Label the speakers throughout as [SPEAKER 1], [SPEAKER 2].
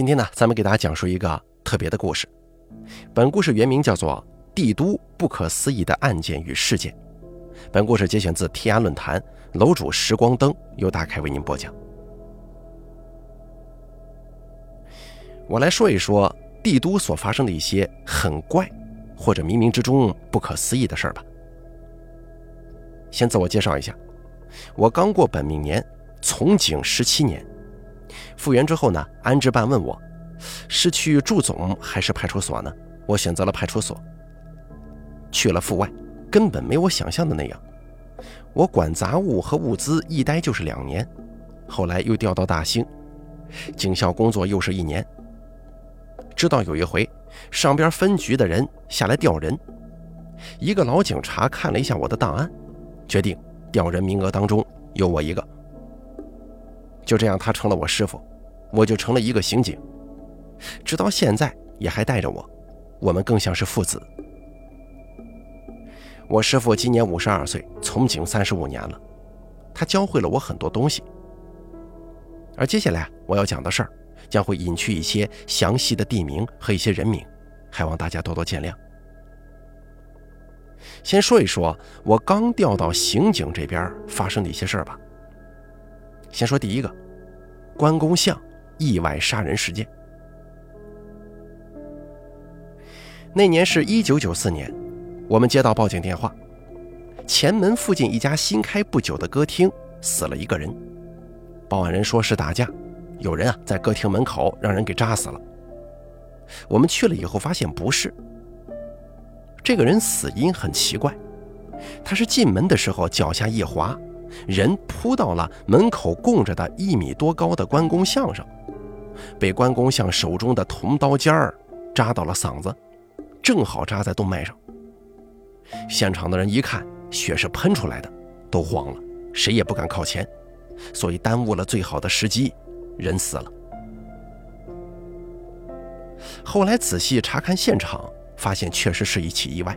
[SPEAKER 1] 今天呢，咱们给大家讲述一个特别的故事。本故事原名叫做《帝都不可思议的案件与事件》。本故事节选自天涯论坛，楼主时光灯由大开为您播讲。我来说一说帝都所发生的一些很怪，或者冥冥之中不可思议的事儿吧。先自我介绍一下，我刚过本命年，从警十七年。复员之后呢，安置办问我，是去驻总还是派出所呢？我选择了派出所。去了阜外，根本没我想象的那样。我管杂物和物资，一待就是两年。后来又调到大兴，警校工作又是一年。直到有一回，上边分局的人下来调人，一个老警察看了一下我的档案，决定调人名额当中有我一个。就这样，他成了我师傅，我就成了一个刑警，直到现在也还带着我，我们更像是父子。我师傅今年五十二岁，从警三十五年了，他教会了我很多东西。而接下来我要讲的事儿，将会隐去一些详细的地名和一些人名，还望大家多多见谅。先说一说我刚调到刑警这边发生的一些事儿吧。先说第一个，关公像意外杀人事件。那年是一九九四年，我们接到报警电话，前门附近一家新开不久的歌厅死了一个人。报案人说是打架，有人啊在歌厅门口让人给扎死了。我们去了以后发现不是，这个人死因很奇怪，他是进门的时候脚下一滑。人扑到了门口供着的一米多高的关公像上，被关公像手中的铜刀尖儿扎到了嗓子，正好扎在动脉上。现场的人一看血是喷出来的，都慌了，谁也不敢靠前，所以耽误了最好的时机，人死了。后来仔细查看现场，发现确实是一起意外。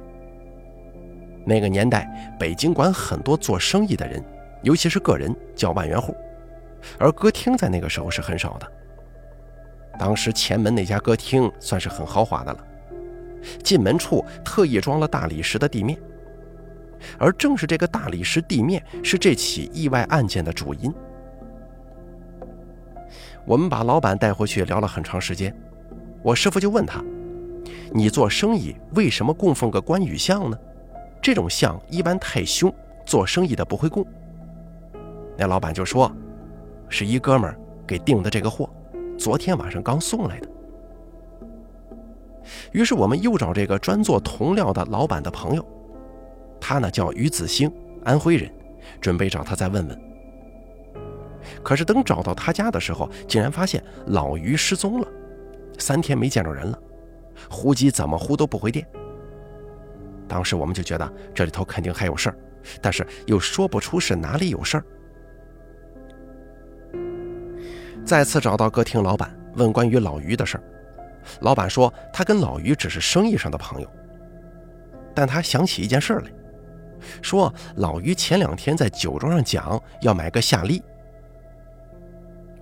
[SPEAKER 1] 那个年代，北京管很多做生意的人。尤其是个人叫万元户，而歌厅在那个时候是很少的。当时前门那家歌厅算是很豪华的了，进门处特意装了大理石的地面，而正是这个大理石地面是这起意外案件的主因。我们把老板带回去聊了很长时间，我师傅就问他：“你做生意为什么供奉个关羽像呢？这种像一般太凶，做生意的不会供。”那老板就说：“是一哥们儿给订的这个货，昨天晚上刚送来的。”于是我们又找这个专做铜料的老板的朋友，他呢叫于子兴，安徽人，准备找他再问问。可是等找到他家的时候，竟然发现老于失踪了，三天没见着人了，呼机怎么呼都不回电。当时我们就觉得这里头肯定还有事儿，但是又说不出是哪里有事儿。再次找到歌厅老板，问关于老于的事儿。老板说他跟老于只是生意上的朋友，但他想起一件事来，说老于前两天在酒桌上讲要买个夏利。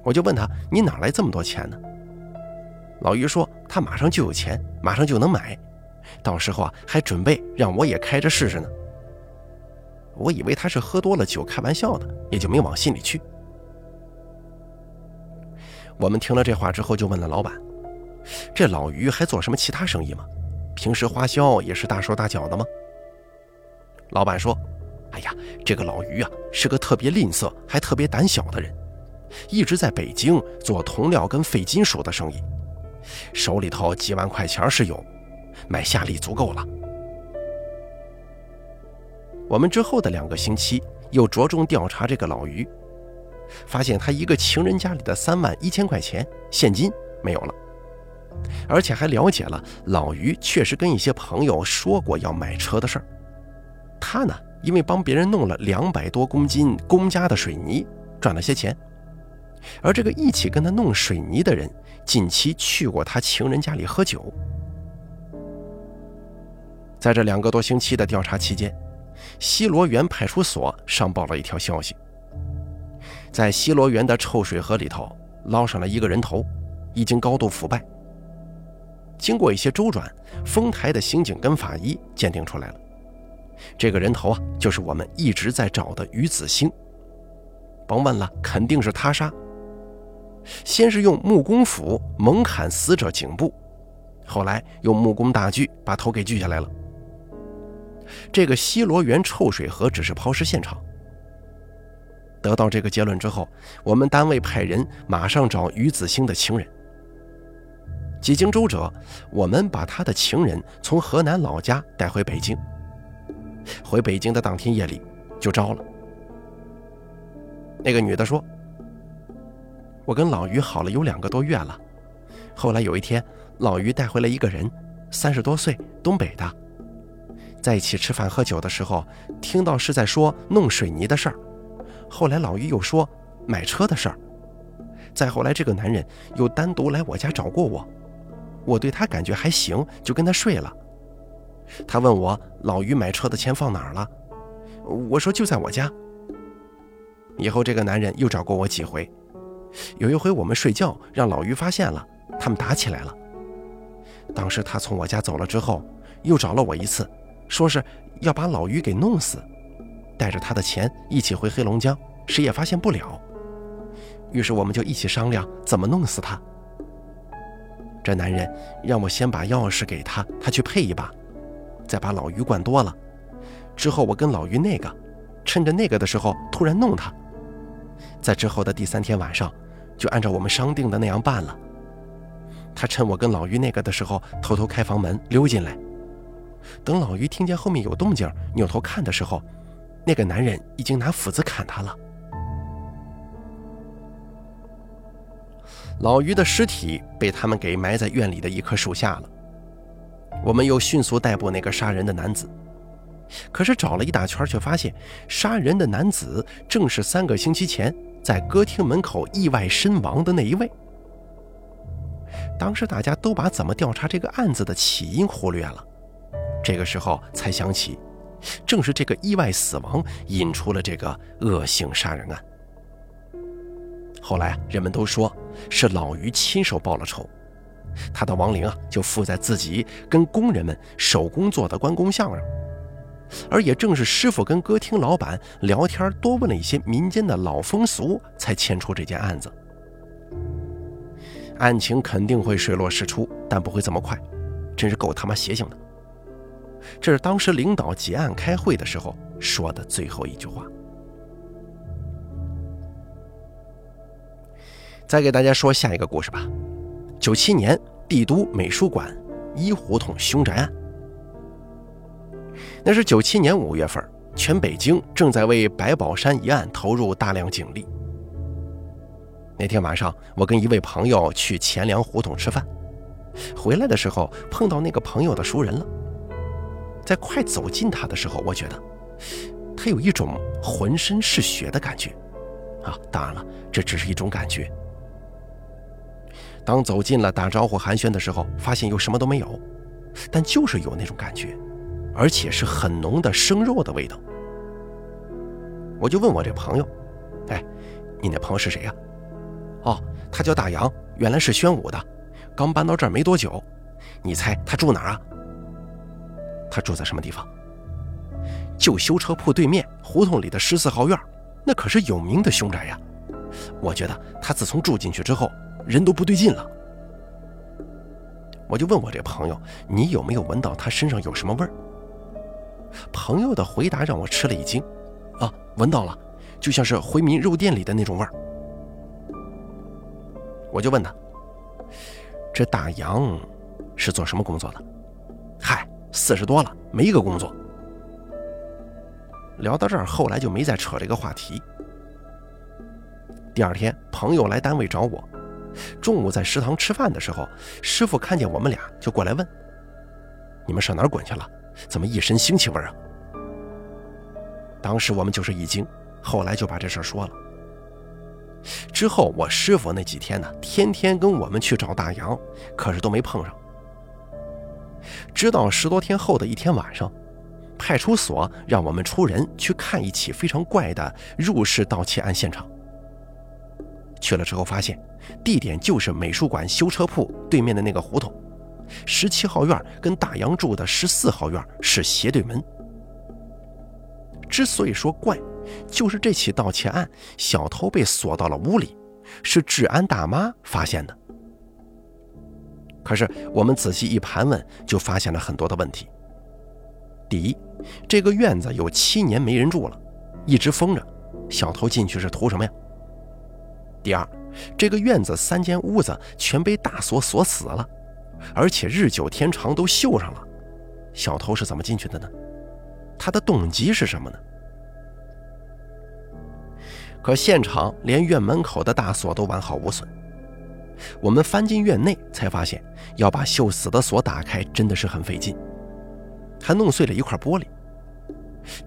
[SPEAKER 1] 我就问他：“你哪来这么多钱呢？”老于说：“他马上就有钱，马上就能买，到时候啊还准备让我也开着试试呢。”我以为他是喝多了酒开玩笑的，也就没往心里去。我们听了这话之后，就问了老板：“这老于还做什么其他生意吗？平时花销也是大手大脚的吗？”老板说：“哎呀，这个老于啊，是个特别吝啬还特别胆小的人，一直在北京做铜料跟废金属的生意，手里头几万块钱是有，买夏利足够了。”我们之后的两个星期又着重调查这个老于。发现他一个情人家里的三万一千块钱现金没有了，而且还了解了老于确实跟一些朋友说过要买车的事儿。他呢，因为帮别人弄了两百多公斤公家的水泥，赚了些钱。而这个一起跟他弄水泥的人，近期去过他情人家里喝酒。在这两个多星期的调查期间，西罗园派出所上报了一条消息。在西罗园的臭水河里头捞上了一个人头，已经高度腐败。经过一些周转，丰台的刑警跟法医鉴定出来了，这个人头啊，就是我们一直在找的于子兴。甭问了，肯定是他杀。先是用木工斧猛砍死者颈部，后来用木工大锯把头给锯下来了。这个西罗园臭水河只是抛尸现场。得到这个结论之后，我们单位派人马上找于子兴的情人。几经周折，我们把他的情人从河南老家带回北京。回北京的当天夜里，就招了。那个女的说：“我跟老于好了有两个多月了，后来有一天，老于带回来一个人，三十多岁，东北的，在一起吃饭喝酒的时候，听到是在说弄水泥的事儿。后来老于又说买车的事儿。再后来，这个男人又单独来我家找过我。”我对他感觉还行，就跟他睡了。他问我老于买车的钱放哪儿了，我说就在我家。以后这个男人又找过我几回，有一回我们睡觉让老于发现了，他们打起来了。当时他从我家走了之后，又找了我一次，说是要把老于给弄死，带着他的钱一起回黑龙江，谁也发现不了。于是我们就一起商量怎么弄死他。这男人让我先把钥匙给他，他去配一把，再把老于灌多了。之后我跟老于那个，趁着那个的时候突然弄他。在之后的第三天晚上，就按照我们商定的那样办了。他趁我跟老于那个的时候，偷偷开房门溜进来。等老于听见后面有动静，扭头看的时候，那个男人已经拿斧子砍他了。老于的尸体被他们给埋在院里的一棵树下了。我们又迅速逮捕那个杀人的男子，可是找了一大圈，却发现杀人的男子正是三个星期前在歌厅门口意外身亡的那一位。当时大家都把怎么调查这个案子的起因忽略了，这个时候才想起，正是这个意外死亡引出了这个恶性杀人案。后来人们都说是老于亲手报了仇，他的亡灵啊就附在自己跟工人们手工做的关公像上，而也正是师傅跟歌厅老板聊天多问了一些民间的老风俗，才牵出这件案子。案情肯定会水落石出，但不会这么快，真是够他妈邪性的。这是当时领导结案开会的时候说的最后一句话。再给大家说下一个故事吧。九七年，帝都美术馆一胡同凶宅案。那是九七年五月份，全北京正在为白宝山一案投入大量警力。那天晚上，我跟一位朋友去钱粮胡同吃饭，回来的时候碰到那个朋友的熟人了。在快走近他的时候，我觉得他有一种浑身是血的感觉。啊，当然了，这只是一种感觉。当走近了打招呼寒暄的时候，发现又什么都没有，但就是有那种感觉，而且是很浓的生肉的味道。我就问我这朋友：“哎，你那朋友是谁呀？”“哦，他叫大杨，原来是宣武的，刚搬到这儿没多久。你猜他住哪儿啊？”“他住在什么地方？”“就修车铺对面胡同里的十四号院，那可是有名的凶宅呀。”我觉得他自从住进去之后。人都不对劲了，我就问我这朋友：“你有没有闻到他身上有什么味儿？”朋友的回答让我吃了一惊，啊，闻到了，就像是回民肉店里的那种味儿。我就问他：“这大洋是做什么工作的？”“，四十多了，没一个工作。”聊到这儿，后来就没再扯这个话题。第二天，朋友来单位找我。中午在食堂吃饭的时候，师傅看见我们俩就过来问：“你们上哪儿滚去了？怎么一身腥气味啊？”当时我们就是一惊，后来就把这事说了。之后我师傅那几天呢，天天跟我们去找大洋，可是都没碰上。直到十多天后的一天晚上，派出所让我们出人去看一起非常怪的入室盗窃案现场。去了之后发现，地点就是美术馆修车铺对面的那个胡同，十七号院跟大洋住的十四号院是斜对门。之所以说怪，就是这起盗窃案，小偷被锁到了屋里，是治安大妈发现的。可是我们仔细一盘问，就发现了很多的问题。第一，这个院子有七年没人住了，一直封着，小偷进去是图什么呀？第二，这个院子三间屋子全被大锁锁死了，而且日久天长都锈上了，小偷是怎么进去的呢？他的动机是什么呢？可现场连院门口的大锁都完好无损。我们翻进院内，才发现要把锈死的锁打开真的是很费劲，还弄碎了一块玻璃。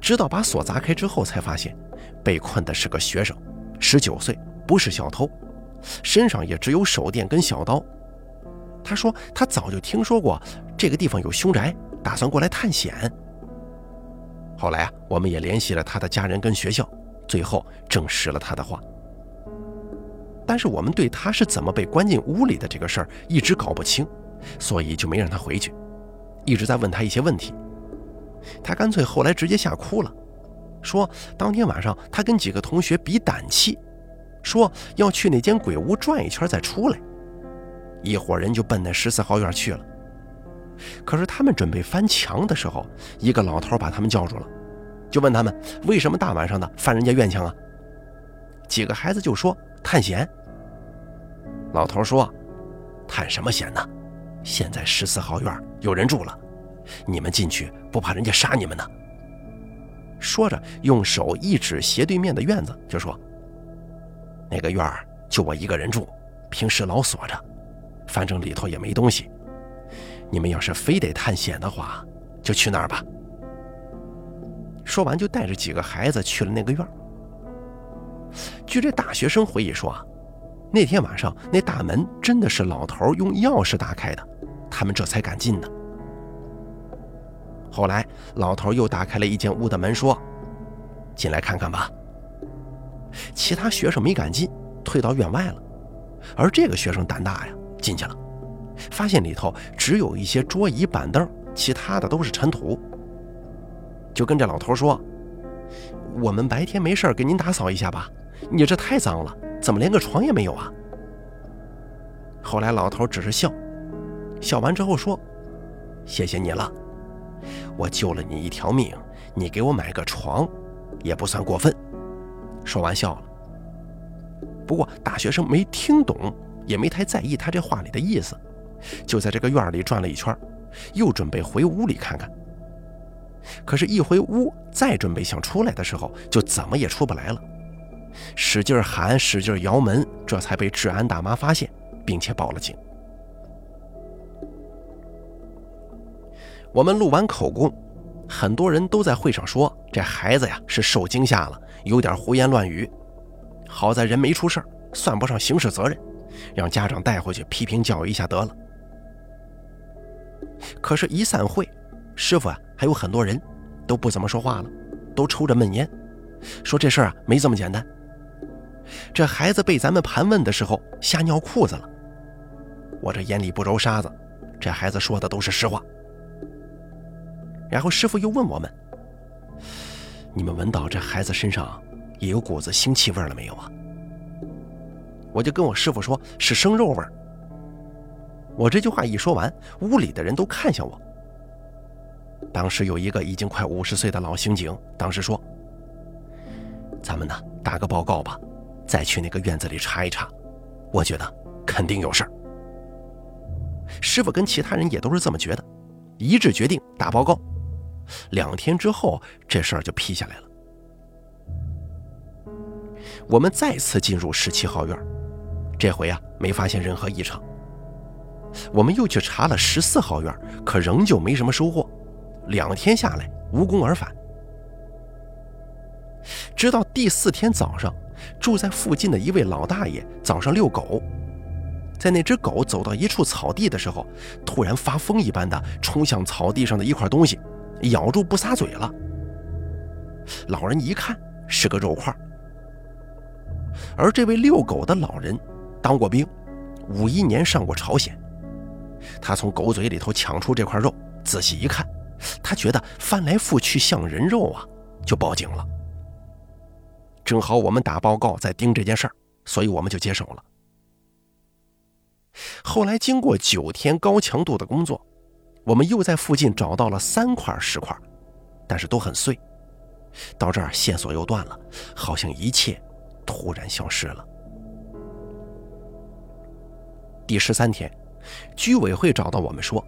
[SPEAKER 1] 直到把锁砸开之后，才发现被困的是个学生，十九岁，不是小偷，身上也只有手电跟小刀。他说他早就听说过这个地方有凶宅，打算过来探险。后来啊，我们也联系了他的家人跟学校，最后证实了他的话。但是我们对他是怎么被关进屋里的这个事儿一直搞不清，所以就没让他回去，一直在问他一些问题。他干脆后来直接吓哭了，说当天晚上他跟几个同学比胆气，说要去那间鬼屋转一圈再出来，一伙人就奔那十四号院去了。可是他们准备翻墙的时候，一个老头把他们叫住了，就问他们为什么大晚上的翻人家院墙啊？几个孩子就说。探险。老头说：“探什么险呢？现在十四号院有人住了，你们进去不怕人家杀你们呢？”说着，用手一指斜对面的院子，就说：“那个院儿就我一个人住，平时老锁着，反正里头也没东西。你们要是非得探险的话，就去那儿吧。”说完，就带着几个孩子去了那个院儿。据这大学生回忆说啊，那天晚上那大门真的是老头用钥匙打开的，他们这才敢进的。后来老头又打开了一间屋的门，说：“进来看看吧。”其他学生没敢进，退到院外了。而这个学生胆大呀，进去了，发现里头只有一些桌椅板凳，其他的都是尘土。就跟这老头说：“我们白天没事给您打扫一下吧。”你这太脏了，怎么连个床也没有啊？后来老头只是笑，笑完之后说：“谢谢你了，我救了你一条命，你给我买个床，也不算过分。”说完笑了。不过大学生没听懂，也没太在意他这话里的意思，就在这个院里转了一圈，又准备回屋里看看。可是，一回屋，再准备想出来的时候，就怎么也出不来了。使劲喊，使劲摇门，这才被治安大妈发现，并且报了警。我们录完口供，很多人都在会上说，这孩子呀是受惊吓了，有点胡言乱语。好在人没出事算不上刑事责任，让家长带回去批评教育一下得了。可是，一散会，师傅啊，还有很多人都不怎么说话了，都抽着闷烟，说这事儿啊没这么简单。这孩子被咱们盘问的时候吓尿裤子了，我这眼里不揉沙子，这孩子说的都是实话。然后师傅又问我们：“你们闻到这孩子身上也有股子腥气味了没有啊？”我就跟我师傅说：“是生肉味。”我这句话一说完，屋里的人都看向我。当时有一个已经快五十岁的老刑警，当时说：“咱们呢，打个报告吧。”再去那个院子里查一查，我觉得肯定有事儿。师傅跟其他人也都是这么觉得，一致决定打报告。两天之后，这事儿就批下来了。我们再次进入十七号院，这回啊没发现任何异常。我们又去查了十四号院，可仍旧没什么收获。两天下来，无功而返。直到第四天早上。住在附近的一位老大爷早上遛狗，在那只狗走到一处草地的时候，突然发疯一般的冲向草地上的一块东西，咬住不撒嘴了。老人一看是个肉块，而这位遛狗的老人当过兵，五一年上过朝鲜。他从狗嘴里头抢出这块肉，仔细一看，他觉得翻来覆去像人肉啊，就报警了。正好我们打报告在盯这件事儿，所以我们就接手了。后来经过九天高强度的工作，我们又在附近找到了三块石块，但是都很碎。到这儿线索又断了，好像一切突然消失了。第十三天，居委会找到我们说，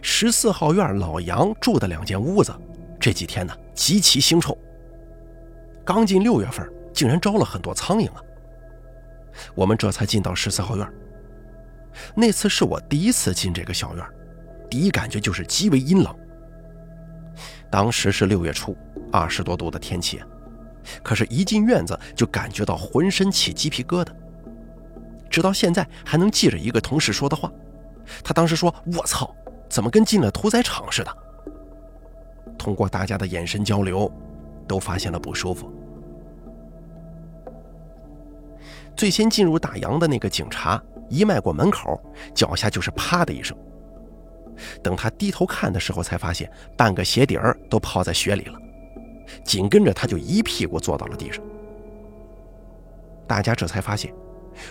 [SPEAKER 1] 十四号院老杨住的两间屋子这几天呢极其腥臭。刚进六月份，竟然招了很多苍蝇啊！我们这才进到十四号院。那次是我第一次进这个小院，第一感觉就是极为阴冷。当时是六月初，二十多度的天气，可是，一进院子就感觉到浑身起鸡皮疙瘩。直到现在还能记着一个同事说的话，他当时说：“我操，怎么跟进了屠宰场似的？”通过大家的眼神交流，都发现了不舒服。最先进入大洋的那个警察一迈过门口，脚下就是啪的一声。等他低头看的时候，才发现半个鞋底儿都泡在雪里了。紧跟着，他就一屁股坐到了地上。大家这才发现，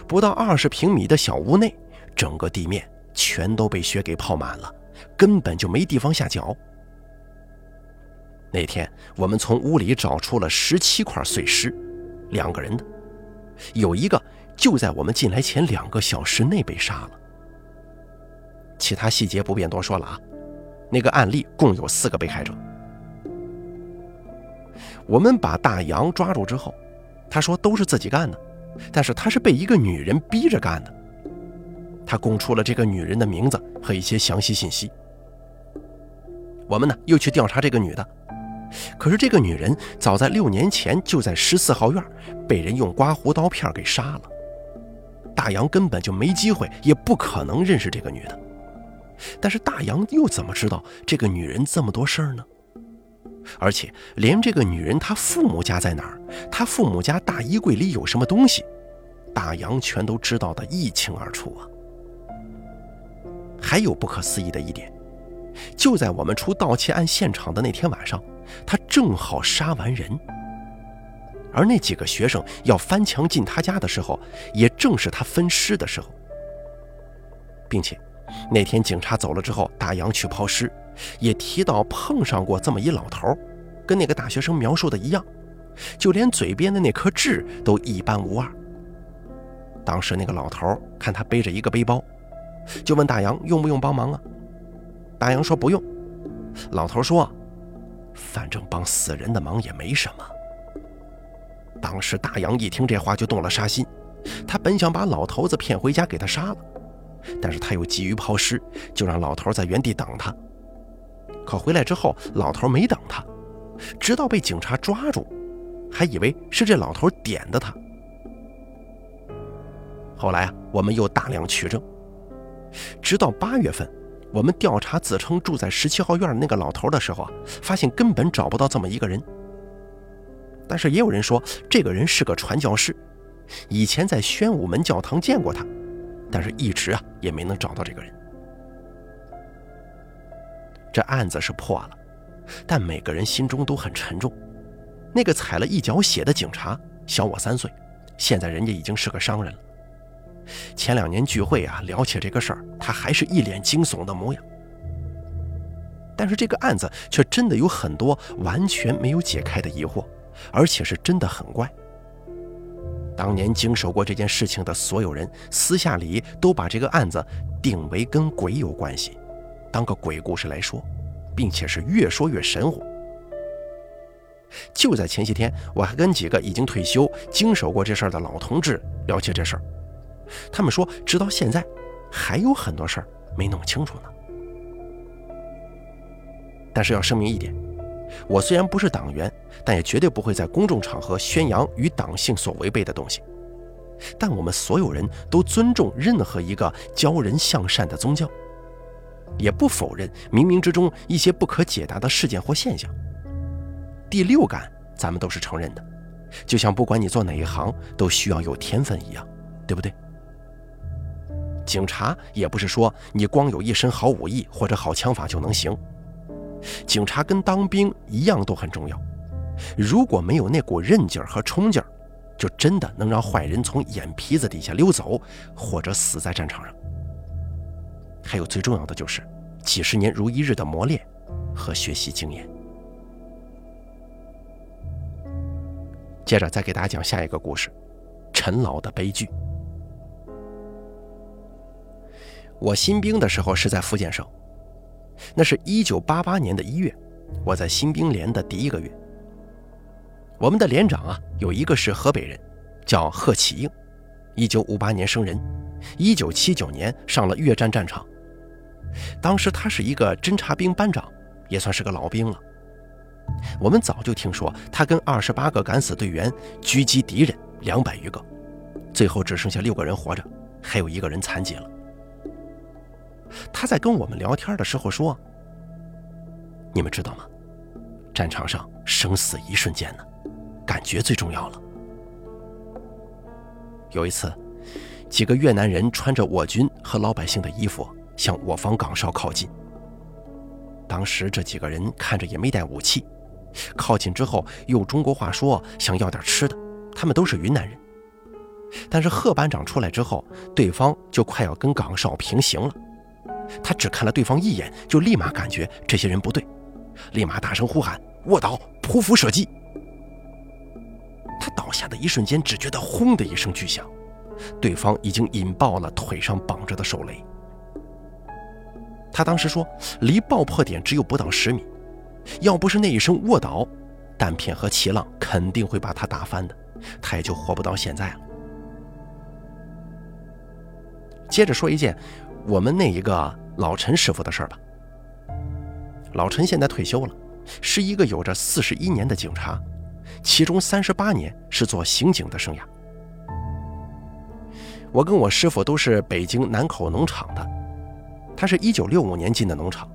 [SPEAKER 1] 不到二十平米的小屋内，整个地面全都被雪给泡满了，根本就没地方下脚。那天，我们从屋里找出了十七块碎尸，两个人的，有一个就在我们进来前两个小时内被杀了。其他细节不便多说了啊。那个案例共有四个被害者。我们把大杨抓住之后，他说都是自己干的，但是他是被一个女人逼着干的。他供出了这个女人的名字和一些详细信息。我们呢又去调查这个女的，可是这个女人早在六年前就在十四号院被人用刮胡刀片给杀了。大杨根本就没机会，也不可能认识这个女的。但是大洋又怎么知道这个女人这么多事儿呢？而且连这个女人她父母家在哪儿，她父母家大衣柜里有什么东西，大洋全都知道的一清二楚啊！还有不可思议的一点，就在我们出盗窃案现场的那天晚上，他正好杀完人，而那几个学生要翻墙进他家的时候，也正是他分尸的时候，并且。那天警察走了之后，大洋去抛尸，也提到碰上过这么一老头，跟那个大学生描述的一样，就连嘴边的那颗痣都一般无二。当时那个老头看他背着一个背包，就问大洋用不用帮忙啊？大洋说不用。老头说，反正帮死人的忙也没什么。当时大洋一听这话就动了杀心，他本想把老头子骗回家给他杀了。但是他又急于抛尸，就让老头在原地等他。可回来之后，老头没等他，直到被警察抓住，还以为是这老头点的他。后来啊，我们又大量取证，直到八月份，我们调查自称住在十七号院的那个老头的时候啊，发现根本找不到这么一个人。但是也有人说，这个人是个传教士，以前在宣武门教堂见过他。但是，一直啊也没能找到这个人。这案子是破了，但每个人心中都很沉重。那个踩了一脚血的警察小我三岁，现在人家已经是个商人了。前两年聚会啊聊起这个事儿，他还是一脸惊悚的模样。但是这个案子却真的有很多完全没有解开的疑惑，而且是真的很怪。当年经手过这件事情的所有人，私下里都把这个案子定为跟鬼有关系，当个鬼故事来说，并且是越说越神乎。就在前些天，我还跟几个已经退休、经手过这事儿的老同志聊起这事儿，他们说，直到现在还有很多事儿没弄清楚呢。但是要声明一点。我虽然不是党员，但也绝对不会在公众场合宣扬与党性所违背的东西。但我们所有人都尊重任何一个教人向善的宗教，也不否认冥冥之中一些不可解答的事件或现象。第六感咱们都是承认的，就像不管你做哪一行都需要有天分一样，对不对？警察也不是说你光有一身好武艺或者好枪法就能行，警察跟当兵一样都很重要。如果没有那股韧劲儿和冲劲儿，就真的能让坏人从眼皮子底下溜走，或者死在战场上。还有最重要的就是几十年如一日的磨练和学习经验。接着再给大家讲下一个故事：陈老的悲剧。我新兵的时候是在福建省，那是一九八八年的一月，我在新兵连的第一个月。我们的连长啊，有一个是河北人，叫贺启应，一九五八年生人，一九七九年上了越战战场。当时他是一个侦察兵班长，也算是个老兵了。我们早就听说他跟二十八个敢死队员狙击敌人两百余个，最后只剩下六个人活着，还有一个人残疾了。他在跟我们聊天的时候说：“你们知道吗？战场上生死一瞬间呢。”感觉最重要了。有一次，几个越南人穿着我军和老百姓的衣服向我方岗哨靠近。当时这几个人看着也没带武器，靠近之后用中国话说想要点吃的。他们都是云南人。但是贺班长出来之后，对方就快要跟岗哨平行了。他只看了对方一眼，就立马感觉这些人不对，立马大声呼喊：“卧倒，匍匐射击！”他倒下的一瞬间，只觉得轰的一声巨响，对方已经引爆了腿上绑着的手雷。他当时说，离爆破点只有不到十米，要不是那一声卧倒，弹片和气浪肯定会把他打翻的，他也就活不到现在了。接着说一件我们那一个老陈师傅的事儿吧。老陈现在退休了，是一个有着四十一年的警察。其中三十八年是做刑警的生涯。我跟我师傅都是北京南口农场的，他是一九六五年进的农场，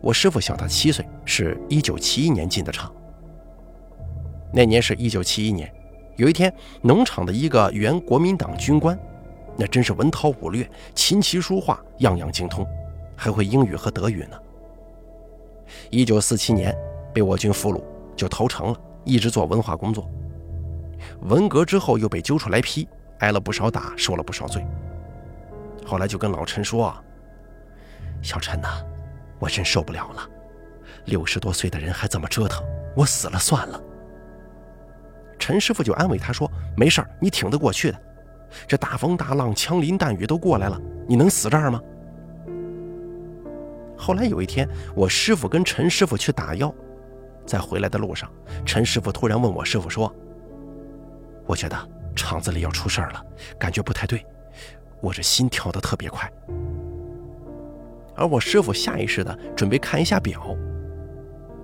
[SPEAKER 1] 我师傅小他七岁，是一九七一年进的厂。那年是一九七一年，有一天，农场的一个原国民党军官，那真是文韬武略，琴棋书画样样精通，还会英语和德语呢。一九四七年被我军俘虏，就投诚了。一直做文化工作，文革之后又被揪出来批，挨了不少打，受了不少罪。后来就跟老陈说：“小陈呐，我真受不了了，六十多岁的人还这么折腾，我死了算了。”陈师傅就安慰他说：“没事儿，你挺得过去的。这大风大浪、枪林弹雨都过来了，你能死这儿吗？”后来有一天，我师傅跟陈师傅去打药。在回来的路上，陈师傅突然问我师傅说：“我觉得厂子里要出事儿了，感觉不太对，我这心跳得特别快。”而我师傅下意识的准备看一下表，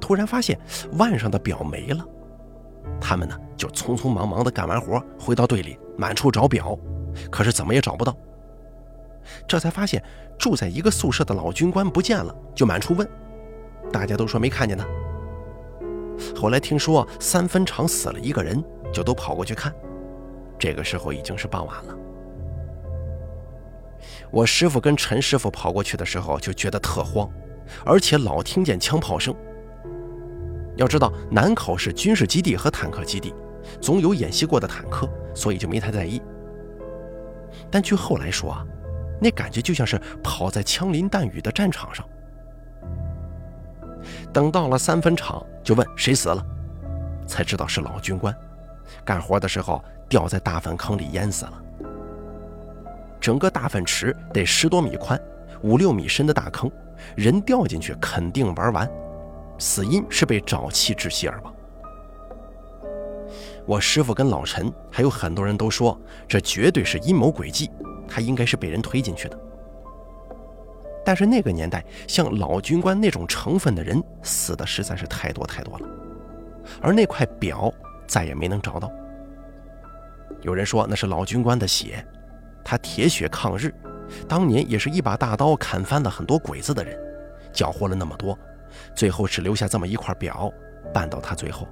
[SPEAKER 1] 突然发现腕上的表没了。他们呢就匆匆忙忙的干完活，回到队里满处找表，可是怎么也找不到。这才发现住在一个宿舍的老军官不见了，就满处问，大家都说没看见他。后来听说三分厂死了一个人，就都跑过去看。这个时候已经是傍晚了。我师傅跟陈师傅跑过去的时候就觉得特慌，而且老听见枪炮声。要知道南口是军事基地和坦克基地，总有演习过的坦克，所以就没太在意。但据后来说啊，那感觉就像是跑在枪林弹雨的战场上。等到了三分场，就问谁死了，才知道是老军官，干活的时候掉在大粪坑里淹死了。整个大粪池得十多米宽，五六米深的大坑，人掉进去肯定玩完。死因是被沼气窒息而亡。我师傅跟老陈还有很多人都说，这绝对是阴谋诡计，他应该是被人推进去的。但是那个年代，像老军官那种成分的人死的实在是太多太多了，而那块表再也没能找到。有人说那是老军官的血，他铁血抗日，当年也是一把大刀砍翻了很多鬼子的人，缴获了那么多，最后只留下这么一块表，办到他最后。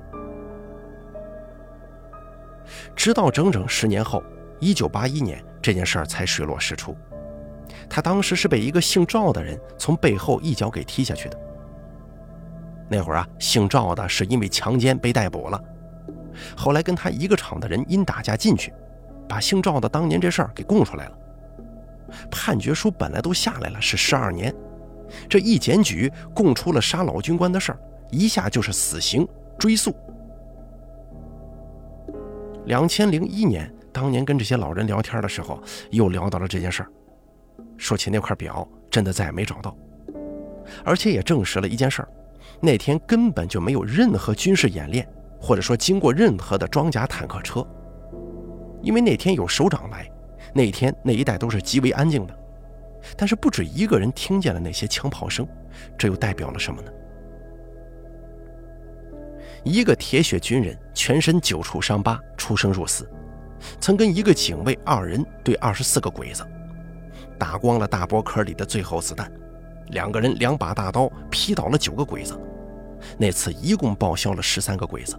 [SPEAKER 1] 直到整整十年后，一九八一年，这件事儿才水落石出。他当时是被一个姓赵的人从背后一脚给踢下去的。那会儿啊，姓赵的是因为强奸被逮捕了，后来跟他一个厂的人因打架进去，把姓赵的当年这事儿给供出来了。判决书本来都下来了，是十二年，这一检举供出了杀老军官的事儿，一下就是死刑追诉。两千零一年，当年跟这些老人聊天的时候，又聊到了这件事儿，说起那块表，真的再也没找到，而且也证实了一件事儿：那天根本就没有任何军事演练，或者说经过任何的装甲坦克车，因为那天有首长来。那天那一带都是极为安静的，但是不止一个人听见了那些枪炮声，这又代表了什么呢？一个铁血军人全身九处伤疤，出生入死，曾跟一个警卫二人对二十四个鬼子，打光了大波壳里的最后子弹，两个人两把大刀劈倒了九个鬼子，那次一共报销了十三个鬼子。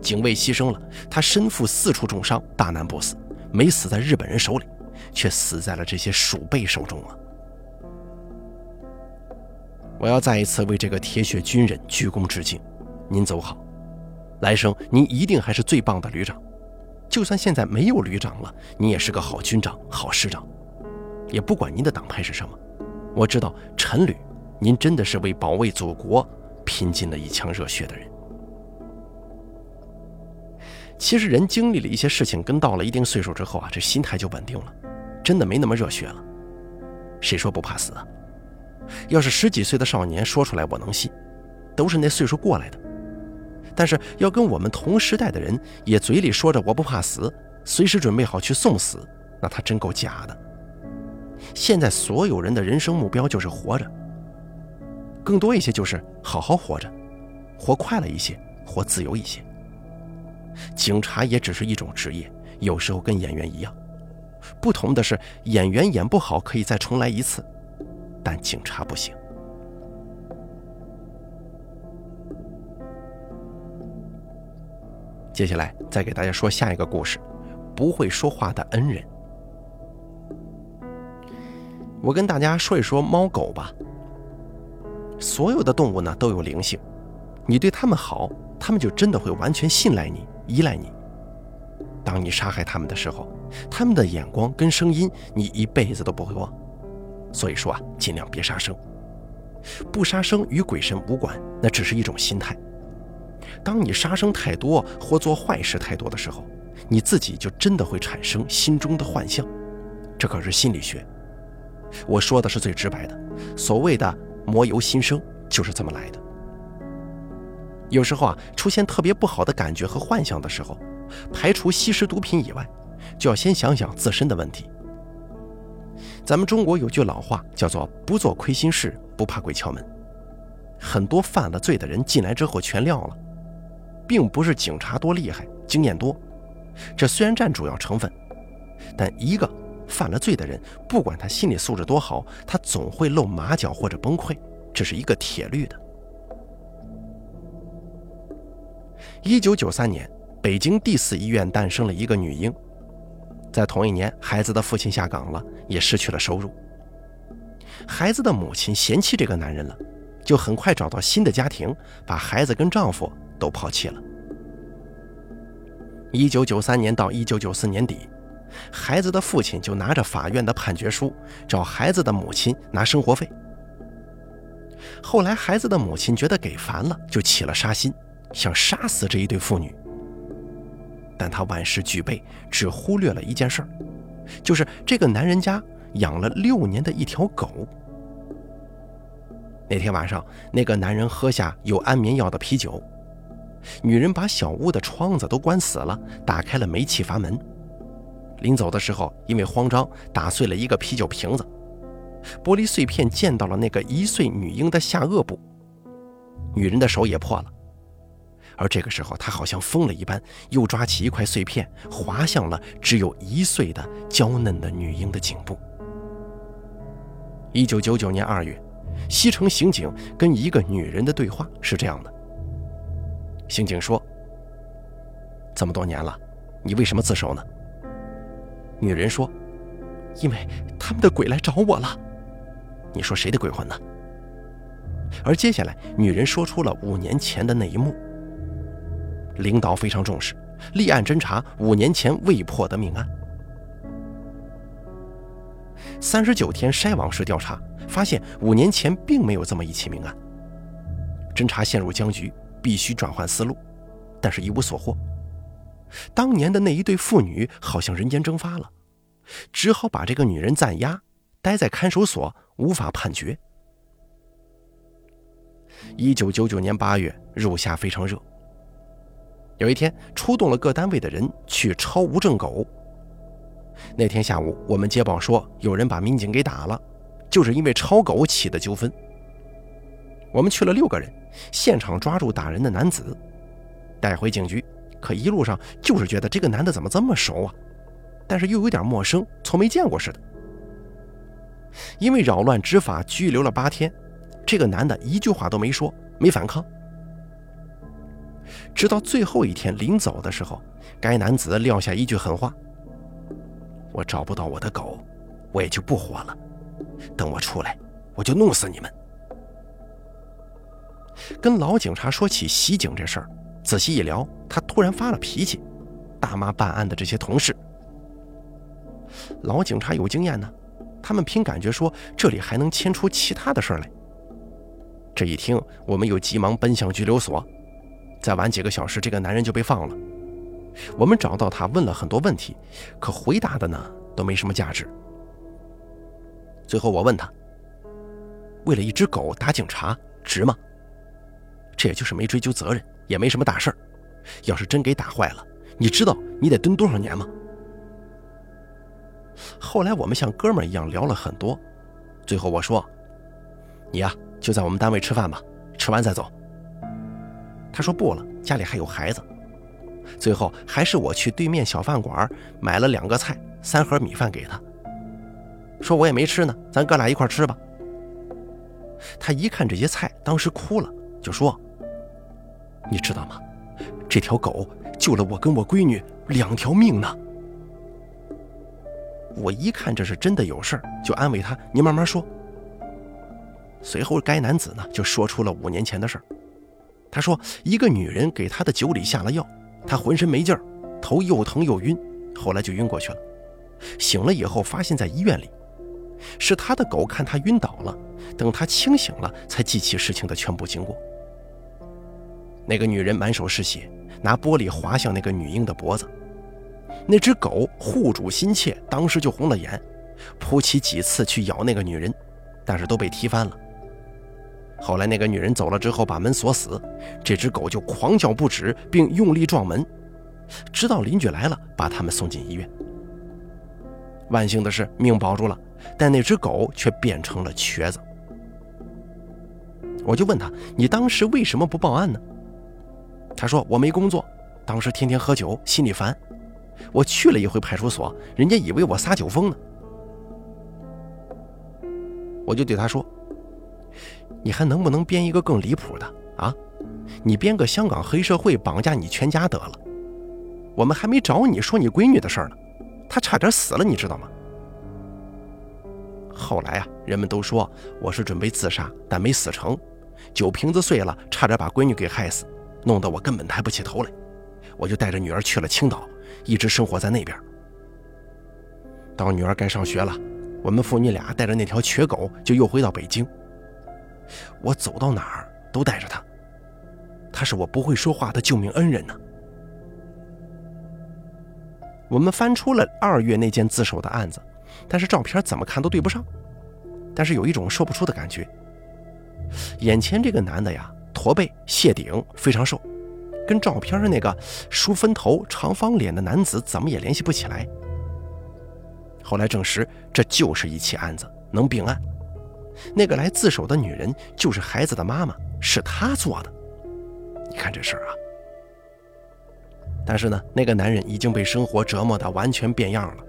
[SPEAKER 1] 警卫牺牲了，他身负四处重伤，大难不死。没死在日本人手里，却死在了这些鼠辈手中了。我要再一次为这个铁血军人鞠躬致敬，您走好，来生您一定还是最棒的旅长。就算现在没有旅长了，你也是个好军长、好师长。也不管您的党派是什么，我知道陈旅，您真的是为保卫祖国拼尽了一腔热血的人。其实人经历了一些事情，跟到了一定岁数之后啊，这心态就稳定了，真的没那么热血了。谁说不怕死啊？要是十几岁的少年说出来，我能信，都是那岁数过来的。但是要跟我们同时代的人也嘴里说着我不怕死，随时准备好去送死，那他真够假的。现在所有人的人生目标就是活着，更多一些就是好好活着，活快乐一些，活自由一些。警察也只是一种职业，有时候跟演员一样，不同的是演员演不好可以再重来一次，但警察不行。接下来再给大家说下一个故事：不会说话的恩人。我跟大家说一说猫狗吧。所有的动物呢都有灵性，你对它们好，它们就真的会完全信赖你。依赖你。当你杀害它们的时候，它们的眼光跟声音，你一辈子都不会忘。所以说啊，尽量别杀生。不杀生与鬼神无关，那只是一种心态。当你杀生太多或做坏事太多的时候，你自己就真的会产生心中的幻象。这可是心理学。我说的是最直白的，所谓的“魔由心生”就是这么来的。有时候啊，出现特别不好的感觉和幻想的时候，排除吸食毒品以外，就要先想想自身的问题。咱们中国有句老话叫做“不做亏心事，不怕鬼敲门”。很多犯了罪的人进来之后全撂了，并不是警察多厉害、经验多，这虽然占主要成分，但一个犯了罪的人，不管他心理素质多好，他总会露马脚或者崩溃，这是一个铁律的。一九九三年，北京第四医院诞生了一个女婴。在同一年，孩子的父亲下岗了，也失去了收入。孩子的母亲嫌弃这个男人了，就很快找到新的家庭，把孩子跟丈夫都抛弃了。一九九三年到一九九四年底，孩子的父亲就拿着法院的判决书找孩子的母亲拿生活费。后来，孩子的母亲觉得给烦了，就起了杀心。想杀死这一对父女，但他万事俱备，只忽略了一件事，就是这个男人家养了六年的一条狗。那天晚上，那个男人喝下有安眠药的啤酒，女人把小屋的窗子都关死了，打开了煤气阀门。临走的时候，因为慌张，打碎了一个啤酒瓶子，玻璃碎片溅到了那个一岁女婴的下颚部，女人的手也破了。而这个时候，她好像疯了一般，又抓起一块碎片，划向了只有一岁的娇嫩的女婴的颈部。一九九九年二月，西城刑警跟一个女人的对话是这样的：刑警说：“这么多年了，你为什么自首呢？”女人说：“因为他们的鬼来找我了。”你说谁的鬼魂呢？而接下来，女人说出了五年前的那一幕。领导非常重视，立案侦查五年前未破的命案。三十九天筛网式调查发现，五年前并没有这么一起命案。侦查陷入僵局，必须转换思路，但是一无所获。当年的那一对父女好像人间蒸发了，只好把这个女人暂押，待在看守所。无法判决。一九九九年八月，入夏非常热。有一天，出动了各单位的人去抄无证狗。那天下午，我们接报说有人把民警给打了，就是因为抄狗起的纠纷。我们去了六个人，现场抓住打人的男子，带回警局。可一路上就是觉得这个男的怎么这么熟啊，但是又有点陌生，从没见过似的。因为扰乱执法，拘留了八天，这个男的一句话都没说，没反抗。直到最后一天临走的时候，该男子撂下一句狠话：“我找不到我的狗，我也就不活了。等我出来，我就弄死你们。”跟老警察说起袭警这事儿，仔细一聊，他突然发了脾气，大骂办案的这些同事。老警察有经验呢。他们凭感觉说这里还能牵出其他的事儿来。这一听，我们又急忙奔向拘留所。再晚几个小时，这个男人就被放了。我们找到他，问了很多问题，可回答的呢都没什么价值。最后我问他：“为了一只狗打警察，值吗？”这也就是没追究责任，也没什么大事儿。要是真给打坏了，你知道你得蹲多少年吗？后来我们像哥们儿一样聊了很多，最后我说：“你呀，就在我们单位吃饭吧，吃完再走。”他说不了，家里还有孩子。最后还是我去对面小饭馆买了两个菜、三盒米饭给他，说我也没吃呢，咱哥俩一块吃吧。他一看这些菜，当时哭了，就说：“你知道吗？这条狗救了我跟我闺女两条命呢。”我一看这是真的有事儿，就安慰他：“你慢慢说。”随后，该男子呢就说出了五年前的事儿。他说，一个女人给他的酒里下了药，他浑身没劲儿，头又疼又晕，后来就晕过去了。醒了以后，发现在医院里，是他的狗看他晕倒了，等他清醒了，才记起事情的全部经过。那个女人满手是血，拿玻璃划向那个女婴的脖子。那只狗护主心切，当时就红了眼，扑起几次去咬那个女人，但是都被踢翻了。后来那个女人走了之后，把门锁死，这只狗就狂叫不止，并用力撞门，直到邻居来了，把他们送进医院。万幸的是命保住了，但那只狗却变成了瘸子。我就问他：“你当时为什么不报案呢？”他说：“我没工作，当时天天喝酒，心里烦。”我去了一回派出所，人家以为我撒酒疯呢。我就对他说：“你还能不能编一个更离谱的啊？你编个香港黑社会绑架你全家得了。我们还没找你说你闺女的事呢，她差点死了，你知道吗？”后来啊，人们都说我是准备自杀，但没死成，酒瓶子碎了，差点把闺女给害死，弄得我根本抬不起头来。我就带着女儿去了青岛。一直生活在那边。到女儿该上学了，我们父女俩带着那条瘸狗就又回到北京。我走到哪儿都带着它，它是我不会说话的救命恩人呢。我们翻出了二月那件自首的案子，但是照片怎么看都对不上。但是有一种说不出的感觉。眼前这个男的呀，驼背、谢顶，非常瘦。跟照片上那个梳分头、长方脸的男子怎么也联系不起来。后来证实，这就是一起案子，能并案。那个来自首的女人就是孩子的妈妈，是她做的。你看这事儿啊！但是呢，那个男人已经被生活折磨得完全变样了。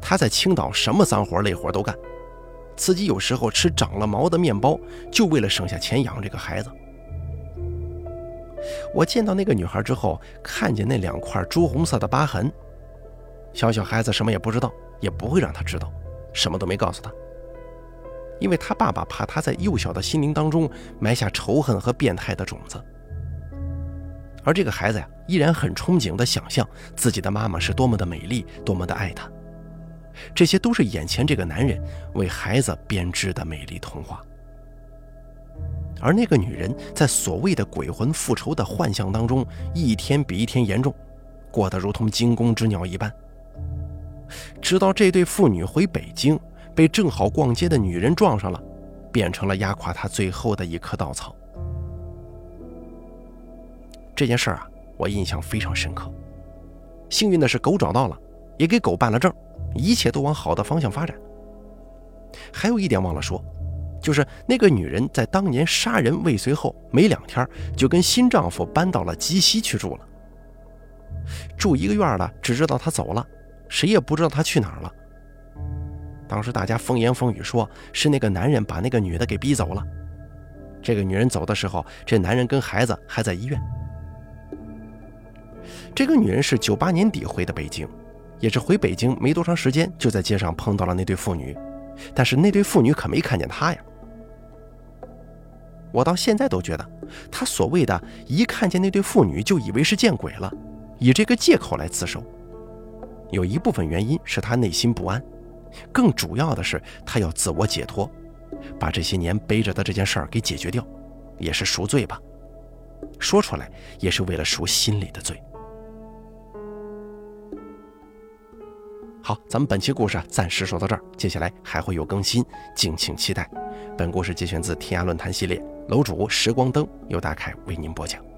[SPEAKER 1] 他在青岛什么脏活累活都干，自己有时候吃长了毛的面包，就为了省下钱养这个孩子。我见到那个女孩之后，看见那两块朱红色的疤痕。小小孩子什么也不知道，也不会让他知道，什么都没告诉他，因为他爸爸怕他在幼小的心灵当中埋下仇恨和变态的种子。而这个孩子呀，依然很憧憬地想象自己的妈妈是多么的美丽，多么的爱他。这些都是眼前这个男人为孩子编织的美丽童话。而那个女人在所谓的鬼魂复仇的幻象当中，一天比一天严重，过得如同惊弓之鸟一般。直到这对父女回北京，被正好逛街的女人撞上了，变成了压垮他最后的一棵稻草。这件事儿啊，我印象非常深刻。幸运的是，狗找到了，也给狗办了证，一切都往好的方向发展。还有一点忘了说，就是那个女人在当年杀人未遂后没两天，就跟新丈夫搬到了鸡西去住了。住一个院了，只知道她走了，谁也不知道她去哪儿了。当时大家风言风语说是那个男人把那个女的给逼走了。这个女人走的时候，这男人跟孩子还在医院。这个女人是九八年底回的北京，也是回北京没多长时间，就在街上碰到了那对父女，但是那对父女可没看见她呀。我到现在都觉得，他所谓的一看见那对父女就以为是见鬼了，以这个借口来自首，有一部分原因是他内心不安，更主要的是他要自我解脱，把这些年背着的这件事儿给解决掉，也是赎罪吧。说出来也是为了赎心里的罪。好，咱们本期故事，暂时说到这儿，接下来还会有更新，敬请期待。本故事节选自天涯论坛系列，楼主时光灯由大凯为您播讲。